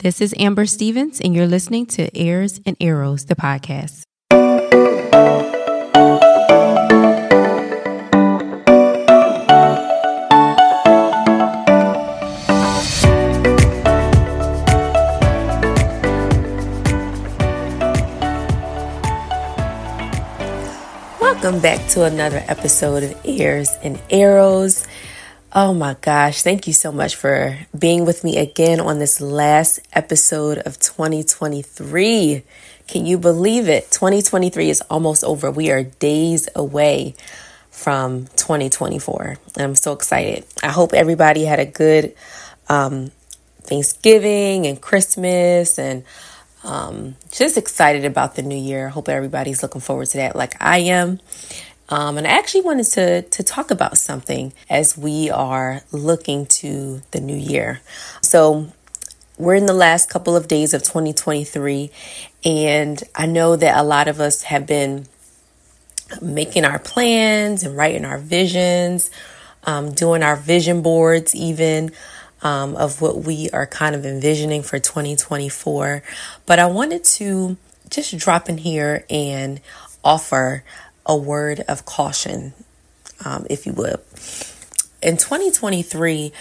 This is Amber Stevens, and you're listening to Airs and Arrows, the podcast. Welcome back to another episode of Airs and Arrows. Oh my gosh, thank you so much for being with me again on this last episode of 2023. Can you believe it? 2023 is almost over. We are days away from 2024. And I'm so excited. I hope everybody had a good um, Thanksgiving and Christmas and um, just excited about the new year. Hope everybody's looking forward to that like I am. Um, and I actually wanted to to talk about something as we are looking to the new year. So we're in the last couple of days of 2023, and I know that a lot of us have been making our plans and writing our visions, um, doing our vision boards, even. Um, of what we are kind of envisioning for 2024. But I wanted to just drop in here and offer a word of caution, um, if you would. In 2023,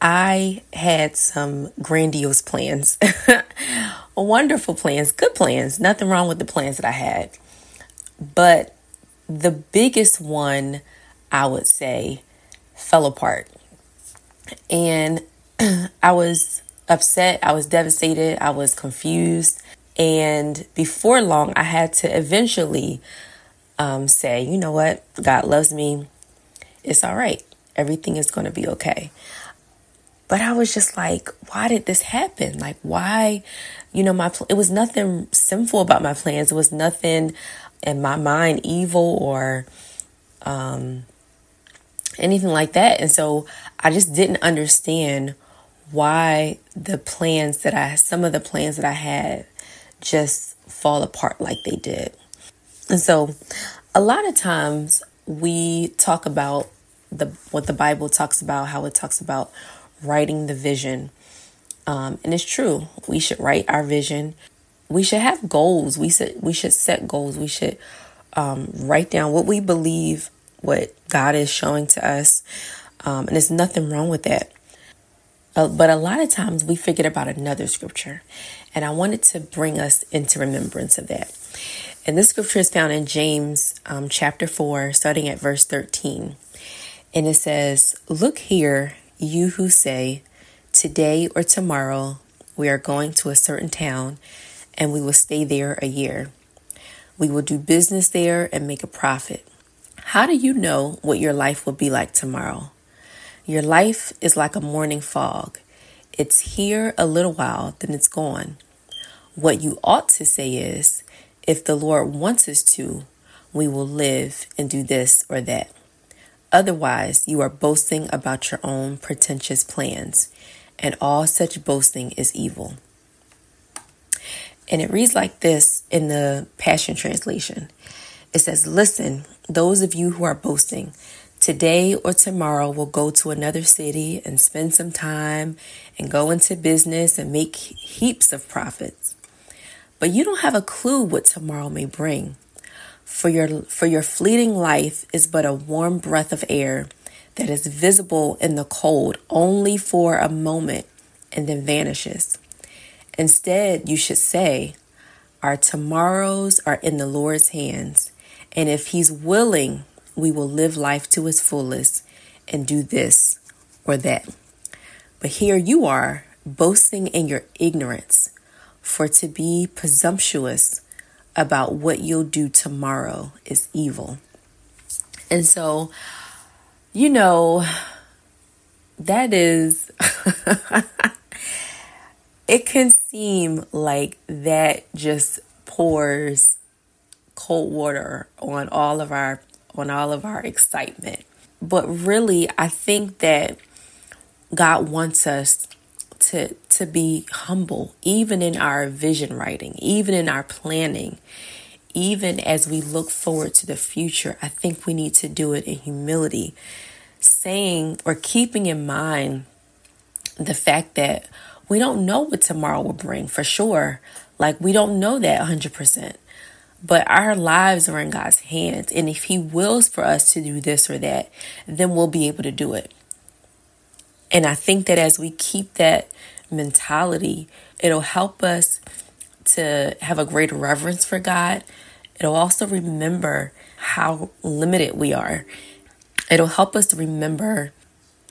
I had some grandiose plans, wonderful plans, good plans, nothing wrong with the plans that I had. But the biggest one, I would say, fell apart. And I was upset, I was devastated, I was confused. And before long, I had to eventually um, say, you know what, God loves me. It's all right. Everything is going to be okay. But I was just like, why did this happen? Like, why, you know, my, pl- it was nothing sinful about my plans. It was nothing in my mind evil or, um, anything like that. And so I just didn't understand why the plans that I, some of the plans that I had just fall apart like they did. And so a lot of times we talk about the what the Bible talks about, how it talks about writing the vision. Um, and it's true. We should write our vision. We should have goals. We should we should set goals. We should um, write down what we believe, what God is showing to us, um, and there's nothing wrong with that. Uh, but a lot of times we forget about another scripture, and I wanted to bring us into remembrance of that. And this scripture is found in James um, chapter 4, starting at verse 13. And it says, Look here, you who say, Today or tomorrow we are going to a certain town and we will stay there a year. We will do business there and make a profit. How do you know what your life will be like tomorrow? Your life is like a morning fog. It's here a little while, then it's gone. What you ought to say is, if the Lord wants us to, we will live and do this or that. Otherwise, you are boasting about your own pretentious plans, and all such boasting is evil. And it reads like this in the Passion Translation it says, Listen, those of you who are boasting, today or tomorrow we'll go to another city and spend some time and go into business and make heaps of profits but you don't have a clue what tomorrow may bring. For your, for your fleeting life is but a warm breath of air that is visible in the cold only for a moment and then vanishes. Instead, you should say, Our tomorrows are in the Lord's hands, and if He's willing, we will live life to its fullest and do this or that. But here you are, boasting in your ignorance for to be presumptuous about what you'll do tomorrow is evil. And so, you know, that is, it can seem like that just pours cold water on all of our on all of our excitement. But really, I think that God wants us to to be humble even in our vision writing, even in our planning, even as we look forward to the future. I think we need to do it in humility, saying or keeping in mind the fact that we don't know what tomorrow will bring for sure. Like, we don't know that 100%. But our lives are in God's hands. And if He wills for us to do this or that, then we'll be able to do it. And I think that as we keep that mentality, it'll help us to have a greater reverence for God. It'll also remember how limited we are. It'll help us to remember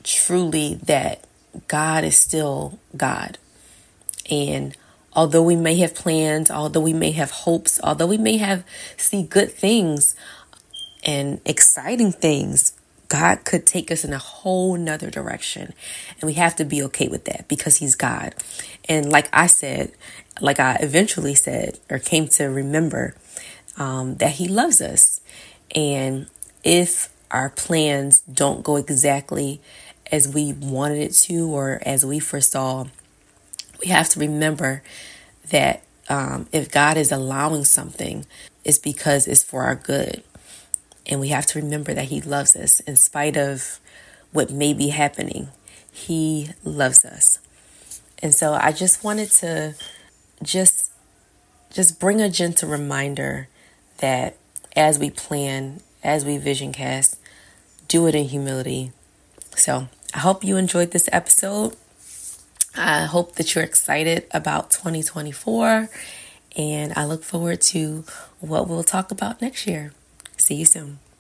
truly that God is still God. And although we may have plans, although we may have hopes, although we may have see good things and exciting things, God could take us in a whole nother direction. And we have to be okay with that because He's God. And like I said, like I eventually said or came to remember, um, that He loves us. And if our plans don't go exactly as we wanted it to or as we foresaw, we have to remember that um, if God is allowing something, it's because it's for our good. And we have to remember that He loves us in spite of what may be happening. He loves us. And so I just wanted to just just bring a gentle reminder that as we plan, as we vision cast, do it in humility. So I hope you enjoyed this episode. I hope that you're excited about 2024 and I look forward to what we'll talk about next year. See you soon.